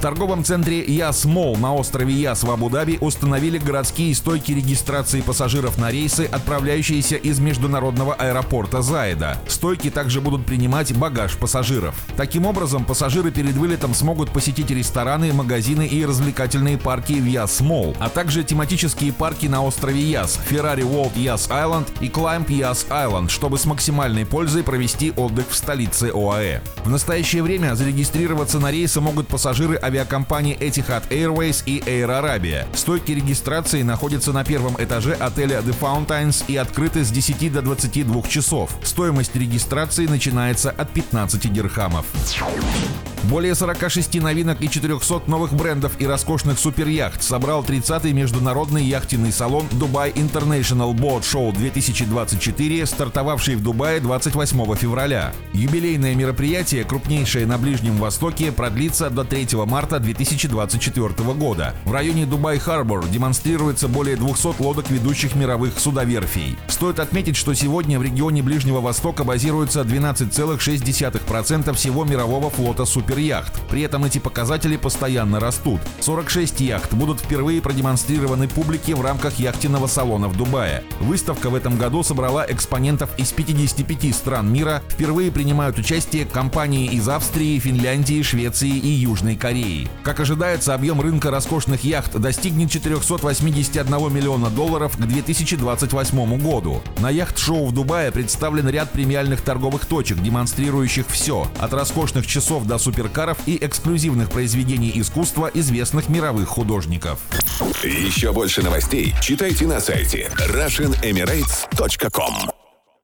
В торговом центре Яс Мол на острове Яс в Абу-Даби установили городские стойки регистрации пассажиров на рейсы, отправляющиеся из международного аэропорта Заеда. Стойки также будут принимать багаж пассажиров. Таким образом, пассажиры перед вылетом смогут посетить рестораны, магазины и развлекательные парки в Яс Мол, а также тематические парки на острове Яс, Ferrari World Яс Island и Climb Яс Island, чтобы с максимальной пользой провести отдых в столице ОАЭ. В настоящее время зарегистрироваться на рейсы могут пассажиры авиакомпании Etihad Airways и Air Arabia. Стойки регистрации находятся на первом этаже отеля The Fountains и открыты с 10 до 22 часов. Стоимость регистрации начинается от 15 дирхамов. Более 46 новинок и 400 новых брендов и роскошных суперяхт собрал 30-й международный яхтенный салон Dubai International Boat Show 2024, стартовавший в Дубае 28 февраля. Юбилейное мероприятие, крупнейшее на Ближнем Востоке, продлится до 3 марта 2024 года. В районе Дубай-Харбор демонстрируется более 200 лодок ведущих мировых судоверфей. Стоит отметить, что сегодня в регионе Ближнего Востока базируется 12,6% всего мирового флота суперяхт суперяхт. При этом эти показатели постоянно растут. 46 яхт будут впервые продемонстрированы публике в рамках яхтенного салона в Дубае. Выставка в этом году собрала экспонентов из 55 стран мира. Впервые принимают участие компании из Австрии, Финляндии, Швеции и Южной Кореи. Как ожидается, объем рынка роскошных яхт достигнет 481 миллиона долларов к 2028 году. На яхт-шоу в Дубае представлен ряд премиальных торговых точек, демонстрирующих все, от роскошных часов до супер суперкаров и эксклюзивных произведений искусства известных мировых художников. Еще больше новостей читайте на сайте RussianEmirates.com